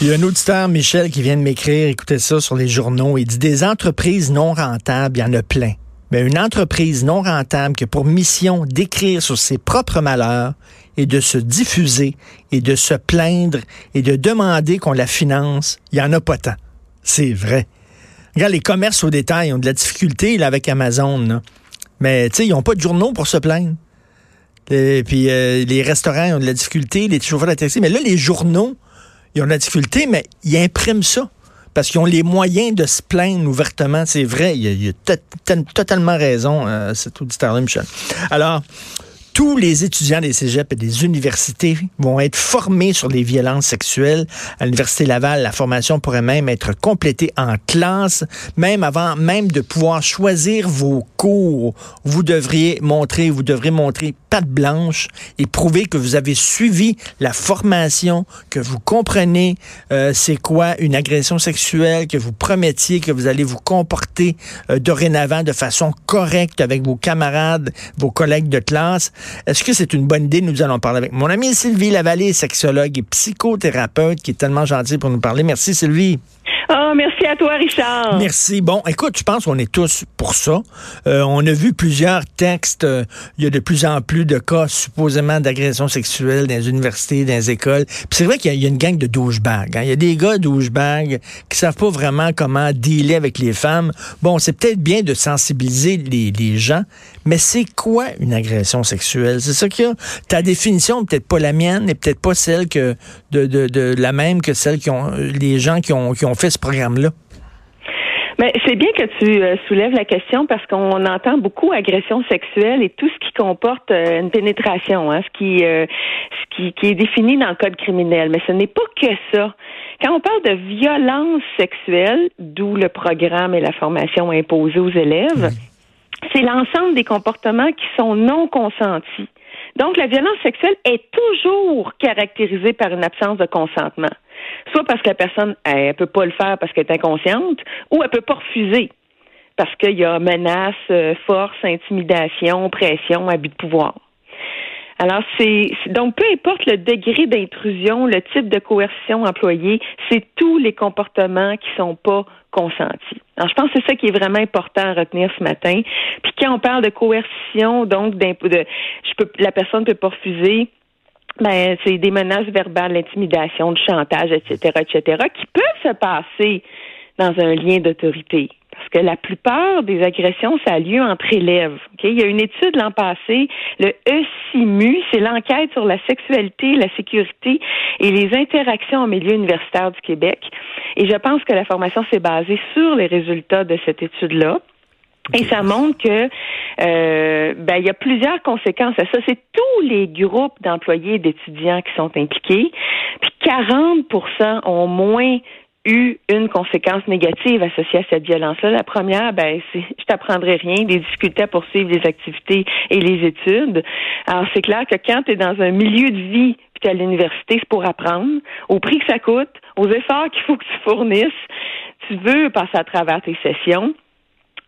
Il y a un auditeur, Michel, qui vient de m'écrire, écoutez ça sur les journaux. Il dit des entreprises non rentables, il y en a plein. Mais une entreprise non rentable qui a pour mission d'écrire sur ses propres malheurs et de se diffuser et de se plaindre et de demander qu'on la finance, il y en a pas tant. C'est vrai. Regarde, les commerces au détail ont de la difficulté là, avec Amazon. Mais tu sais, ils n'ont pas de journaux pour se plaindre. Et puis euh, les restaurants ont de la difficulté, les chauffeurs de taxi. Mais là, les journaux, ils ont de la difficulté, mais ils impriment ça. Parce qu'ils ont les moyens de se plaindre ouvertement. C'est vrai, il a, totalement raison, euh, cet auditeur-là, Michel. Alors, tous les étudiants des cégeps et des universités vont être formés sur les violences sexuelles. À l'Université Laval, la formation pourrait même être complétée en classe, même avant même de pouvoir choisir vos cours. Vous devriez montrer, vous devrez montrer patte blanche et prouver que vous avez suivi la formation, que vous comprenez euh, c'est quoi une agression sexuelle, que vous promettiez que vous allez vous comporter euh, dorénavant de façon correcte avec vos camarades, vos collègues de classe. Est-ce que c'est une bonne idée? Nous allons parler avec mon amie Sylvie Lavallée, sexologue et psychothérapeute, qui est tellement gentille pour nous parler. Merci, Sylvie. Oh, merci à toi, Richard. Merci. Bon, écoute, je pense qu'on est tous pour ça. Euh, on a vu plusieurs textes. Euh, il y a de plus en plus de cas supposément d'agression sexuelle dans les universités, dans les écoles. Puis c'est vrai qu'il y, a une gang de douchebags. Hein. Il y a des gars douchebags qui savent pas vraiment comment dealer avec les femmes. Bon, c'est peut-être bien de sensibiliser les, les gens, mais c'est quoi une agression sexuelle? C'est ça qu'il y a. Ta définition, peut-être pas la mienne, n'est peut-être pas celle que de, de, de, la même que celle qui ont les gens qui ont, qui ont fait programme-là? Mais c'est bien que tu euh, soulèves la question parce qu'on entend beaucoup agression sexuelle et tout ce qui comporte euh, une pénétration, hein, ce qui, euh, ce qui, qui est défini dans le code criminel. Mais ce n'est pas que ça. Quand on parle de violence sexuelle, d'où le programme et la formation imposée aux élèves, c'est l'ensemble des comportements qui sont non consentis. Donc, la violence sexuelle est toujours caractérisée par une absence de consentement soit parce que la personne elle, peut pas le faire parce qu'elle est inconsciente, ou elle peut pas refuser parce qu'il y a menace, euh, force, intimidation, pression, abus de pouvoir. Alors, c'est donc peu importe le degré d'intrusion, le type de coercition employée, c'est tous les comportements qui sont pas consentis. Alors, je pense que c'est ça qui est vraiment important à retenir ce matin. Puis quand on parle de coercition, donc de, je peux, la personne peut pas refuser, ben, c'est des menaces verbales, l'intimidation, le chantage, etc., etc., qui peuvent se passer dans un lien d'autorité. Parce que la plupart des agressions, ça a lieu entre élèves. Il y a une étude l'an passé, le ECIMU, c'est l'enquête sur la sexualité, la sécurité et les interactions en milieu universitaire du Québec. Et je pense que la formation s'est basée sur les résultats de cette étude-là. Et ça montre que euh, ben, il y a plusieurs conséquences à ça. C'est tous les groupes d'employés et d'étudiants qui sont impliqués. Puis 40% ont moins eu une conséquence négative associée à cette violence-là. La première, ben, c'est, je t'apprendrai rien, des difficultés à poursuivre les activités et les études. Alors, c'est clair que quand tu es dans un milieu de vie puis tu es à l'université, c'est pour apprendre, au prix que ça coûte, aux efforts qu'il faut que tu fournisses, tu veux passer à travers tes sessions.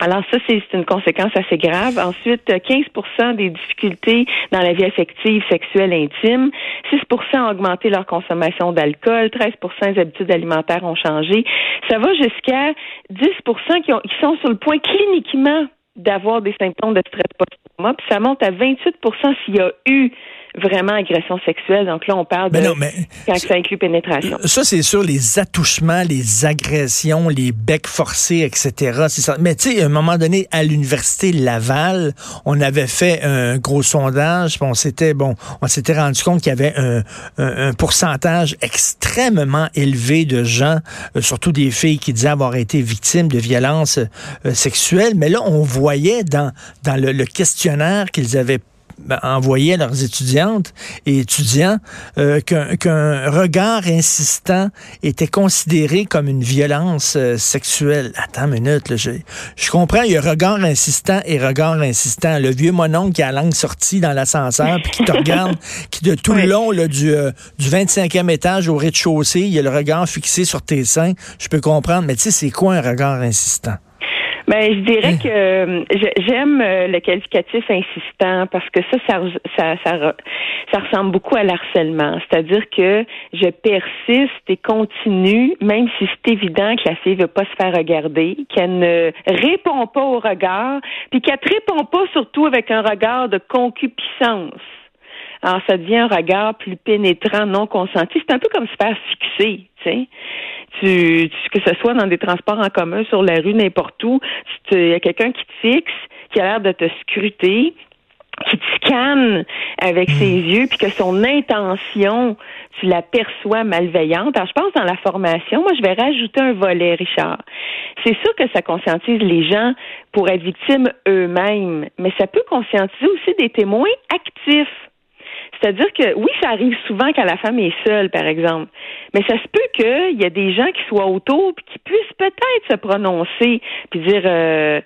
Alors ça, c'est une conséquence assez grave. Ensuite, 15% des difficultés dans la vie affective, sexuelle, intime. 6% ont augmenté leur consommation d'alcool. 13 des habitudes alimentaires ont changé. Ça va jusqu'à 10 qui, ont, qui sont sur le point cliniquement d'avoir des symptômes de stress post-trauma. Puis ça monte à 28% s'il y a eu vraiment agression sexuelle. Donc là, on parle de quand ça inclut pénétration. Ça, c'est sûr, les attouchements, les agressions, les becs forcés, etc. Ça. Mais tu sais, à un moment donné, à l'université Laval, on avait fait un gros sondage, on s'était bon, on s'était rendu compte qu'il y avait un, un, pourcentage extrêmement élevé de gens, euh, surtout des filles qui disaient avoir été victimes de violences euh, sexuelles. Mais là, on voyait dans, dans le, le questionnaire qu'ils avaient ben, envoyaient à leurs étudiantes et étudiants euh, qu'un regard insistant était considéré comme une violence euh, sexuelle. Attends une minute, là, je, je, comprends, il y a regard insistant et regard insistant. Le vieux mononcle qui a la langue sortie dans l'ascenseur puis qui te regarde, qui de tout le long là, du, euh, du 25e étage au rez-de-chaussée, il y a le regard fixé sur tes seins. Je peux comprendre, mais tu sais, c'est quoi un regard insistant? Ben, je dirais que euh, j'aime euh, le qualificatif insistant parce que ça, ça, ça, ça, ça ressemble beaucoup à l'harcèlement. C'est-à-dire que je persiste et continue, même si c'est évident que la fille veut pas se faire regarder, qu'elle ne répond pas au regard, puis qu'elle ne répond pas surtout avec un regard de concupiscence. Alors, ça devient un regard plus pénétrant, non consenti. C'est un peu comme se faire fixer, tu sais. Tu, que ce soit dans des transports en commun, sur la rue, n'importe où, il y a quelqu'un qui te fixe, qui a l'air de te scruter, qui te scanne avec hmm. ses yeux, puis que son intention, tu la perçois malveillante. Alors, je pense dans la formation, moi, je vais rajouter un volet, Richard. C'est sûr que ça conscientise les gens pour être victimes eux-mêmes, mais ça peut conscientiser aussi des témoins actifs. C'est-à-dire que oui, ça arrive souvent quand la femme est seule, par exemple. Mais ça se peut qu'il y a des gens qui soient autour puis qui puissent peut-être se prononcer puis dire euh,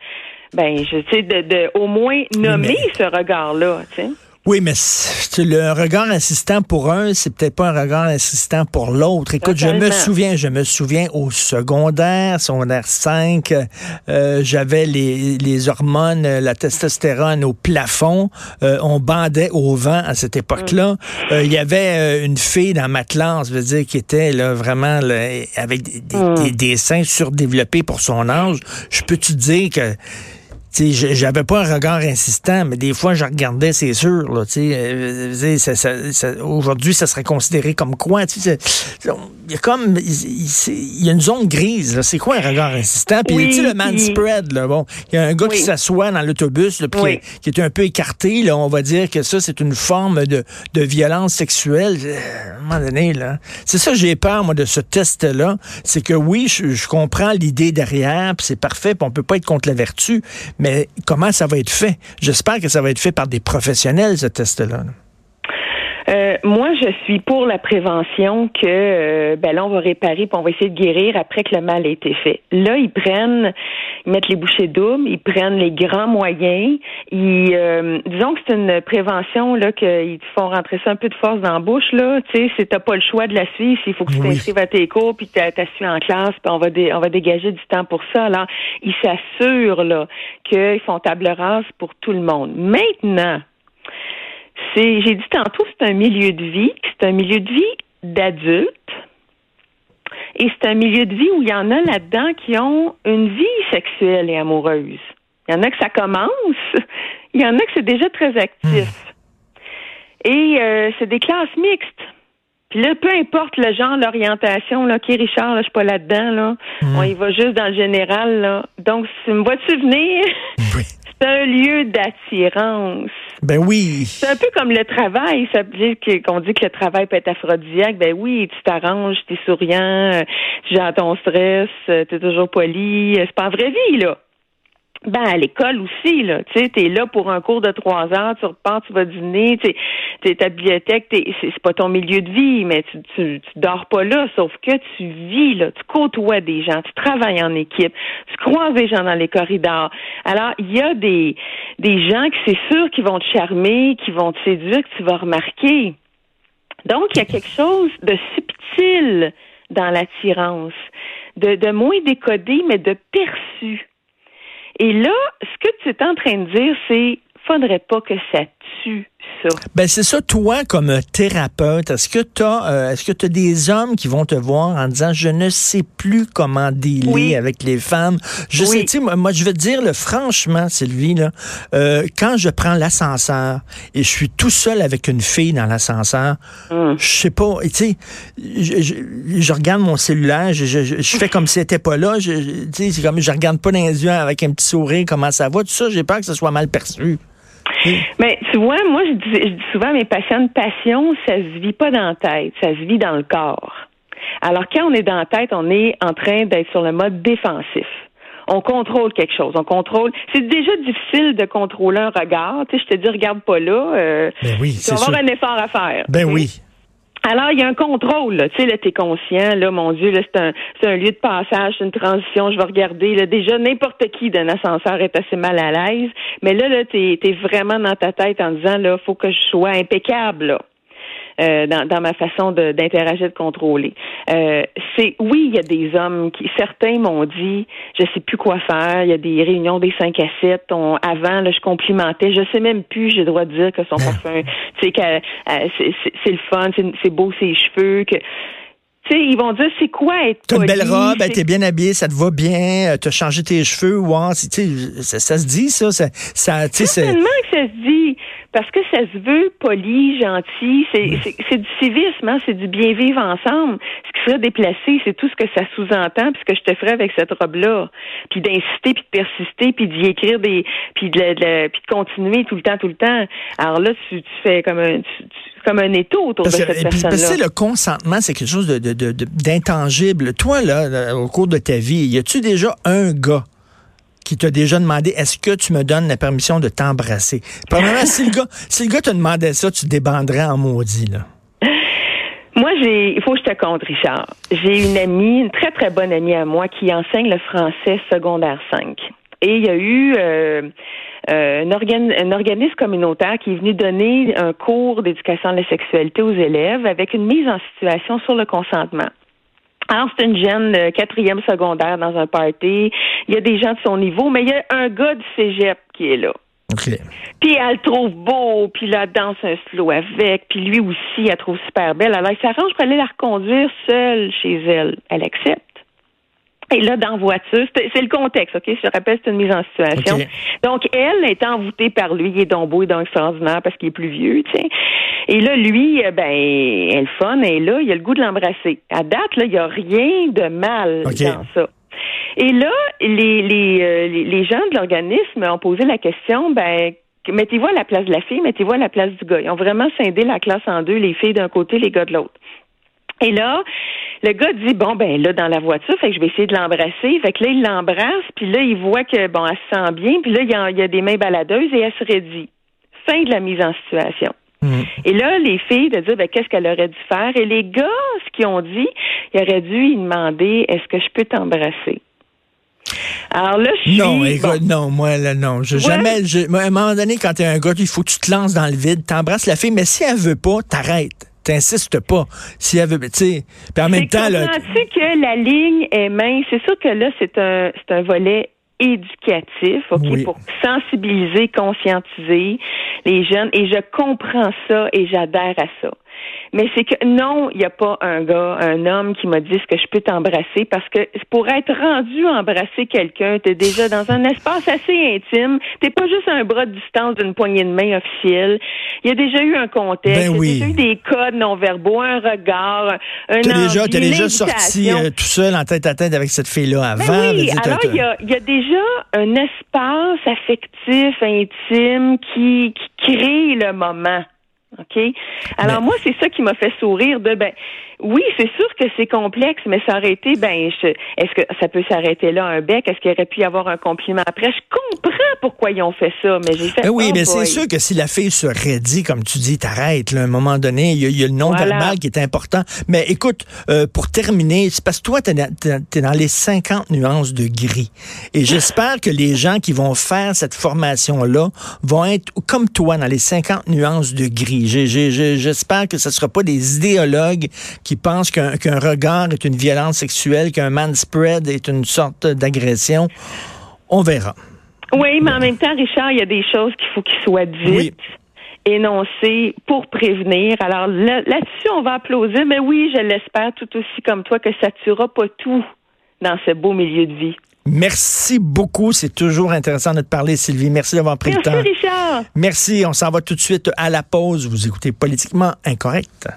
ben je sais de, de, au moins nommer ce regard-là, tu sais. Oui, mais le regard assistant pour un, c'est peut-être pas un regard assistant pour l'autre. Écoute, je me souviens, je me souviens au secondaire, secondaire 5, euh, j'avais les, les hormones, la testostérone au plafond. Euh, on bandait au vent à cette époque-là. Mm. Euh, il y avait une fille dans ma classe, je veux dire, qui était là, vraiment avec des, mm. des, des seins surdéveloppés pour son âge. Je peux te dire que j'avais pas un regard insistant, mais des fois, je regardais, c'est sûr. Là, euh, ça, ça, ça, Aujourd'hui, ça serait considéré comme quoi? Il y a comme il y a une zone grise. C'est quoi un regard insistant? Puis oui, le man spread, là, bon, il y a un gars qui s'assoit dans l'autobus, puis qui, est un peu écarté. Là, on va dire que ça, c'est une forme de, de violence sexuelle. Euh, à un moment donné, là. C'est ça j'ai peur, moi, de ce test-là. C'est que oui, je, je comprends l'idée derrière, puis c'est parfait, puis on peut pas être contre la vertu. Mais comment ça va être fait? J'espère que ça va être fait par des professionnels, ce test-là. Euh, moi, je suis pour la prévention que euh, ben là, on va réparer puis on va essayer de guérir après que le mal a été fait. Là, ils prennent, ils mettent les bouchées doubles, ils prennent les grands moyens. Ils, euh, disons que c'est une prévention là qu'ils te font rentrer ça un peu de force dans la bouche là. Tu sais, si t'as pas le choix de la suivre, s'il faut que tu t'inscrives à tes cours puis que tu en classe, puis on va on va dégager du temps pour ça. Alors, ils s'assurent là qu'ils font table rase pour tout le monde. Maintenant c'est, j'ai dit tantôt, c'est un milieu de vie, c'est un milieu de vie d'adultes. Et c'est un milieu de vie où il y en a là-dedans qui ont une vie sexuelle et amoureuse. Il y en a que ça commence, il y en a que c'est déjà très actif. Hmm. Et euh, c'est des classes mixtes. Puis là, peu importe le genre, l'orientation, là, qui Richard, là, je suis pas là-dedans, là. Hmm. On y va juste dans le général, là. Donc, tu me vois-tu venir? Oui. c'est un lieu d'attirance. Ben oui. C'est un peu comme le travail. Ça dit qu'on dit que le travail peut être aphrodisiaque. Ben oui, tu t'arranges, tu es souriant, euh, tu gères ton stress, euh, tu es toujours poli. C'est pas en vraie vie, là. Ben, à l'école aussi, là. Tu sais, t'es là pour un cours de trois heures, tu repars, tu vas dîner, tu t'es ta bibliothèque, c'est pas ton milieu de vie, mais tu, tu, tu dors pas là, sauf que tu vis, là. Tu côtoies des gens, tu travailles en équipe, tu croises des gens dans les corridors. Alors, il y a des, des gens que c'est sûr qui vont te charmer, qui vont te séduire, que tu vas remarquer. Donc, il y a quelque chose de subtil dans l'attirance, de, de moins décodé, mais de perçu. Et là, ce que tu es en train de dire, c'est faudrait pas que ça tue ben c'est ça, toi, comme thérapeute, est-ce que tu as, euh, est-ce que tu des hommes qui vont te voir en disant je ne sais plus comment dealer avec les femmes? Je sais, tu moi, je veux te dire, le franchement, Sylvie, là, euh, quand je prends l'ascenseur et je suis tout seul avec une fille dans l'ascenseur, hum. je sais pas, tu sais, je, je, regarde mon cellulaire, je, je, fais comme si c'était pas là, tu sais, c'est comme je regarde pas dans les yeux avec un petit sourire comment ça va, tout ça, j'ai peur que ce soit mal perçu. Mais tu vois, moi, je dis, souvent à mes patients, passion, ça se vit pas dans la tête, ça se vit dans le corps. Alors, quand on est dans la tête, on est en train d'être sur le mode défensif on contrôle quelque chose. On contrôle. C'est déjà difficile de contrôler un regard. Tu sais, je te dis, regarde pas là. Euh, ben oui, tu vas avoir un effort à faire. Ben oui. Alors, il y a un contrôle, là. Tu sais, là, t'es conscient, là, mon Dieu, là, c'est un, c'est un lieu de passage, c'est une transition, je vais regarder, là. Déjà, n'importe qui d'un ascenseur est assez mal à l'aise. Mais là, là, t'es, t'es vraiment dans ta tête en disant, là, faut que je sois impeccable, là. euh, dans, dans, ma façon d'interagir, de, contrôler. Euh, c'est oui, il y a des hommes qui certains m'ont dit je sais plus quoi faire. Il y a des réunions des 5 à 7. On, avant, là, je complimentais. Je sais même plus. J'ai le droit de dire que son parfum, c'est c'est le fun, c'est beau ses cheveux. Que tu sais, ils vont dire c'est quoi être T'as une belle robe, t'es bien habillée, ça te va bien, t'as changé tes cheveux, wow, ça, ça, se dit ça, ça, ça tu sais, Certainement que ça se dit parce que ça se veut poli, gentil, c'est du civisme, hein, c'est du bien vivre ensemble. Ce qui serait déplacé, c'est tout ce que ça sous-entend, puis ce que je te ferais avec cette robe-là, puis d'insister, puis de persister, puis d'y écrire des, puis de, puis de continuer tout le temps, tout le temps. Alors là, tu, tu fais comme un, comme un étau autour de cette personne-là. Parce que le consentement, c'est quelque chose d'intangible. De, de, Toi, là, au cours de ta vie, y a-tu déjà un gars qui t'a déjà demandé est-ce que tu me donnes la permission de t'embrasser? Premièrement, si le gars, si le gars te demandait ça, tu débanderais en maudit, là. Moi, j'ai, il faut que je te compte, Richard. J'ai une amie, une très, très bonne amie à moi qui enseigne le français secondaire 5. Et il y a eu euh, euh, un, un, organisme communautaire qui est venu donner un cours d'éducation à la sexualité aux élèves avec une mise en situation sur le consentement. Alors, c'est une jeune euh, quatrième secondaire dans un party. Il y a des gens de son niveau, mais il y a un gars du cégep qui est là. Puis elle le trouve beau, puis la danse un slow avec, puis lui aussi, elle trouve super belle. Alors, il s'arrange pour aller la reconduire seule chez elle. Elle accepte. Et là, dans voiture, c'est le contexte, OK? Je te rappelle, c'est une mise en situation. Donc, elle est envoûtée par lui, il est donc beau et donc extraordinaire parce qu'il est plus vieux, tu sais. Et là, lui, euh, ben, elle fun, et là, il a le goût de l'embrasser. À date, là, il n'y a rien de mal dans ça. Et là, les, les, euh, les gens de l'organisme ont posé la question, ben, mettez-vous à la place de la fille, mettez-vous à la place du gars. Ils ont vraiment scindé la classe en deux, les filles d'un côté, les gars de l'autre. Et là, le gars dit bon ben là dans la voiture, fait que je vais essayer de l'embrasser. Fait que là il l'embrasse, puis là il voit que bon elle se sent bien, puis là il y, a, des mains baladeuses et elle se redit. Fin de la mise en situation. Mm. Et là, les filles de dire ben, qu'est-ce qu'elle aurait dû faire? Et les gars, ce qu'ils ont dit, ils auraient dû lui demander est-ce que je peux t'embrasser? Alors là, je suis. Non, écoute, non, moi, là, non. Je, Jamais. Je, à un moment donné, quand t'es un gars, il faut que tu te lances dans le vide, t'embrasses la fille, mais si elle veut pas, t'arrêtes t'insistes pas. Si elle veut, tu sais, en même temps, là. tu que la ligne est mince? C'est sûr que là, c'est un, c'est un volet éducatif, OK, pour sensibiliser, conscientiser les jeunes. Et je comprends ça et j'adhère à ça. Mais c'est que non, il n'y a pas un gars, un homme qui m'a dit ce que je peux t'embrasser parce que pour être rendu à embrasser quelqu'un, tu es déjà dans un espace assez intime. T'es pas juste un bras de distance d'une poignée de main officielle. Il y a déjà eu un contexte, ben il y a déjà eu des codes non-verbaux, un regard, un T'as déjà, déjà sorti euh, tout seul en tête à tête avec cette fille-là ben avant. oui, alors il y a, y a, déjà un espace affectif, intime qui, qui crée le moment. OK? Alors, moi, c'est ça qui m'a fait sourire de, ben, oui, c'est sûr que c'est complexe, mais ça aurait été, ben, est-ce que ça peut s'arrêter là un bec? Est-ce qu'il aurait pu y avoir un compliment après? Je comprends pourquoi ils ont fait ça, mais j'ai fait. Ben oui, mais c'est sûr que si la fille se raidit, comme tu dis, t'arrêtes, à un moment donné, il y, a le non-verbal qui est important. Mais écoute, euh, pour terminer, c'est parce que toi, t'es es, dans les 50 nuances de gris. Et j'espère que les gens qui vont faire cette formation-là vont être comme toi dans les 50 nuances de gris. J'espère que ce ne sera pas des idéologues qui pensent qu'un regard est une violence sexuelle, qu'un man spread est une sorte d'agression. On verra. Oui, mais en même temps, Richard, il y a des choses qu'il faut qu'ils soient dites. énoncées pour prévenir. Alors là-dessus, on va applaudir, mais oui, je l'espère tout aussi comme toi que ça tuera pas tout dans ce beau milieu de vie. Merci beaucoup. C'est toujours intéressant de te parler, Sylvie. Merci d'avoir pris le temps. Merci, Richard. Merci. On s'en va tout de suite à la pause. Vous écoutez Politiquement Incorrect.